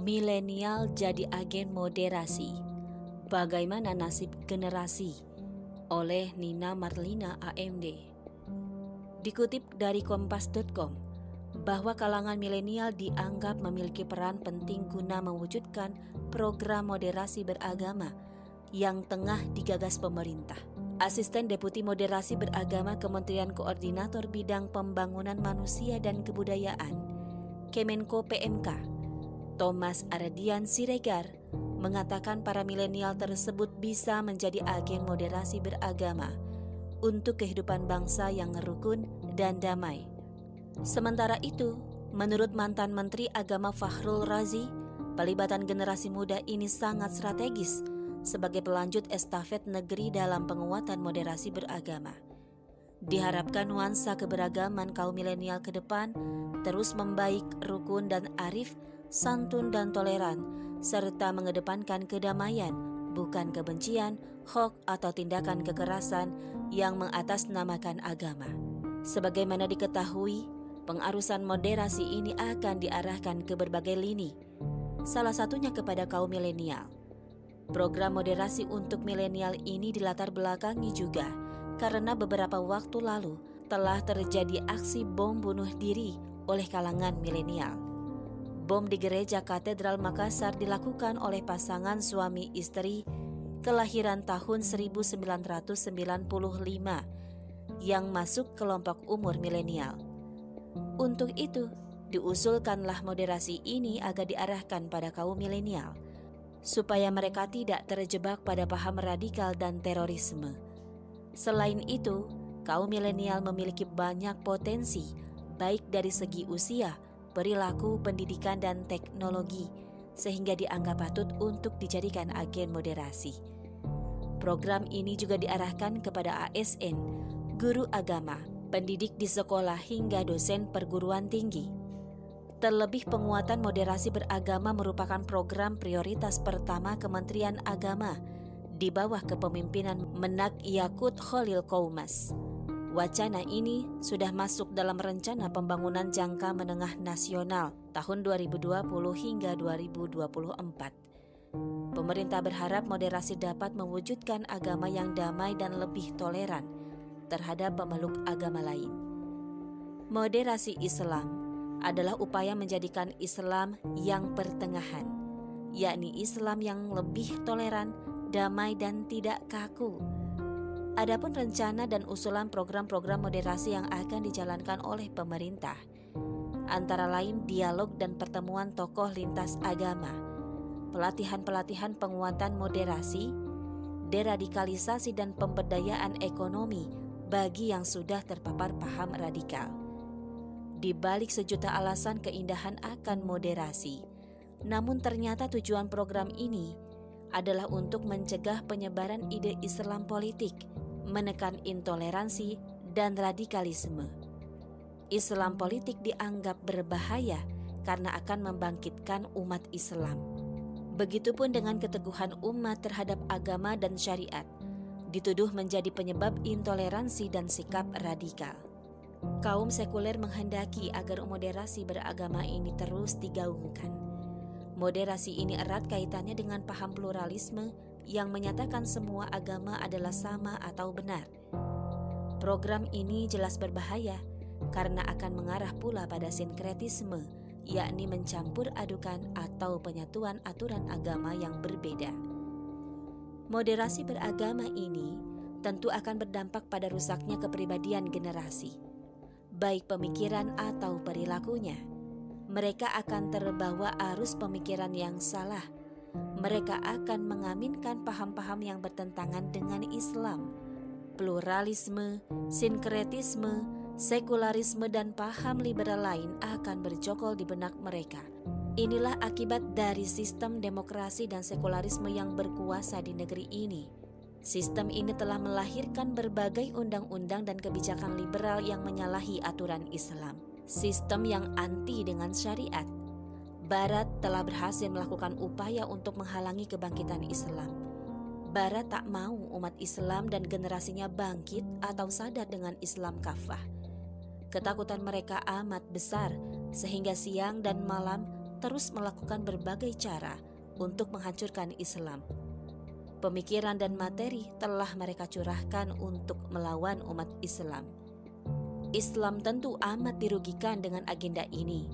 Milenial jadi agen moderasi. Bagaimana nasib generasi? Oleh Nina Marlina AMD. Dikutip dari kompas.com bahwa kalangan milenial dianggap memiliki peran penting guna mewujudkan program moderasi beragama yang tengah digagas pemerintah. Asisten Deputi Moderasi Beragama Kementerian Koordinator Bidang Pembangunan Manusia dan Kebudayaan, Kemenko PMK, Thomas Ardian Siregar mengatakan para milenial tersebut bisa menjadi agen moderasi beragama untuk kehidupan bangsa yang rukun dan damai. Sementara itu, menurut mantan Menteri Agama Fahrul Razi, pelibatan generasi muda ini sangat strategis sebagai pelanjut estafet negeri dalam penguatan moderasi beragama. Diharapkan nuansa keberagaman kaum milenial ke depan terus membaik, rukun, dan arif santun dan toleran, serta mengedepankan kedamaian, bukan kebencian, hoax atau tindakan kekerasan yang mengatasnamakan agama. Sebagaimana diketahui, pengarusan moderasi ini akan diarahkan ke berbagai lini, salah satunya kepada kaum milenial. Program moderasi untuk milenial ini dilatar belakangi juga karena beberapa waktu lalu telah terjadi aksi bom bunuh diri oleh kalangan milenial. Bom di gereja Katedral Makassar dilakukan oleh pasangan suami istri kelahiran tahun 1995 yang masuk kelompok umur milenial. Untuk itu, diusulkanlah moderasi ini agar diarahkan pada kaum milenial supaya mereka tidak terjebak pada paham radikal dan terorisme. Selain itu, kaum milenial memiliki banyak potensi baik dari segi usia, perilaku, pendidikan, dan teknologi, sehingga dianggap patut untuk dijadikan agen moderasi. Program ini juga diarahkan kepada ASN, guru agama, pendidik di sekolah hingga dosen perguruan tinggi. Terlebih penguatan moderasi beragama merupakan program prioritas pertama Kementerian Agama di bawah kepemimpinan Menak Yakut Khalil Koumas. Wacana ini sudah masuk dalam rencana pembangunan jangka menengah nasional tahun 2020 hingga 2024. Pemerintah berharap moderasi dapat mewujudkan agama yang damai dan lebih toleran terhadap pemeluk agama lain. Moderasi Islam adalah upaya menjadikan Islam yang pertengahan, yakni Islam yang lebih toleran, damai, dan tidak kaku Adapun rencana dan usulan program-program moderasi yang akan dijalankan oleh pemerintah, antara lain dialog dan pertemuan tokoh lintas agama, pelatihan-pelatihan penguatan moderasi, deradikalisasi dan pemberdayaan ekonomi bagi yang sudah terpapar paham radikal. Di balik sejuta alasan keindahan akan moderasi, namun ternyata tujuan program ini adalah untuk mencegah penyebaran ide Islam politik menekan intoleransi dan radikalisme. Islam politik dianggap berbahaya karena akan membangkitkan umat Islam. Begitupun dengan keteguhan umat terhadap agama dan syariat, dituduh menjadi penyebab intoleransi dan sikap radikal. Kaum sekuler menghendaki agar moderasi beragama ini terus digaungkan. Moderasi ini erat kaitannya dengan paham pluralisme yang menyatakan semua agama adalah sama atau benar. Program ini jelas berbahaya karena akan mengarah pula pada sinkretisme, yakni mencampur adukan atau penyatuan aturan agama yang berbeda. Moderasi beragama ini tentu akan berdampak pada rusaknya kepribadian generasi, baik pemikiran atau perilakunya. Mereka akan terbawa arus pemikiran yang salah mereka akan mengaminkan paham-paham yang bertentangan dengan Islam. Pluralisme, sinkretisme, sekularisme, dan paham liberal lain akan bercokol di benak mereka. Inilah akibat dari sistem demokrasi dan sekularisme yang berkuasa di negeri ini. Sistem ini telah melahirkan berbagai undang-undang dan kebijakan liberal yang menyalahi aturan Islam. Sistem yang anti dengan syariat Barat telah berhasil melakukan upaya untuk menghalangi kebangkitan Islam. Barat tak mau umat Islam dan generasinya bangkit atau sadar dengan Islam kafah. Ketakutan mereka amat besar, sehingga siang dan malam terus melakukan berbagai cara untuk menghancurkan Islam. Pemikiran dan materi telah mereka curahkan untuk melawan umat Islam. Islam tentu amat dirugikan dengan agenda ini.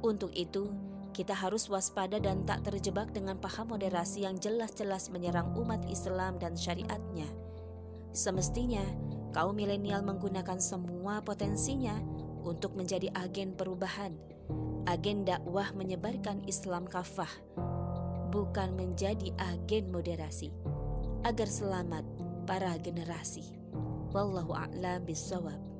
Untuk itu, kita harus waspada dan tak terjebak dengan paham moderasi yang jelas-jelas menyerang umat Islam dan syariatnya. Semestinya, kaum milenial menggunakan semua potensinya untuk menjadi agen perubahan, agen dakwah menyebarkan Islam kafah, bukan menjadi agen moderasi, agar selamat para generasi. Wallahu a'lam bishawab.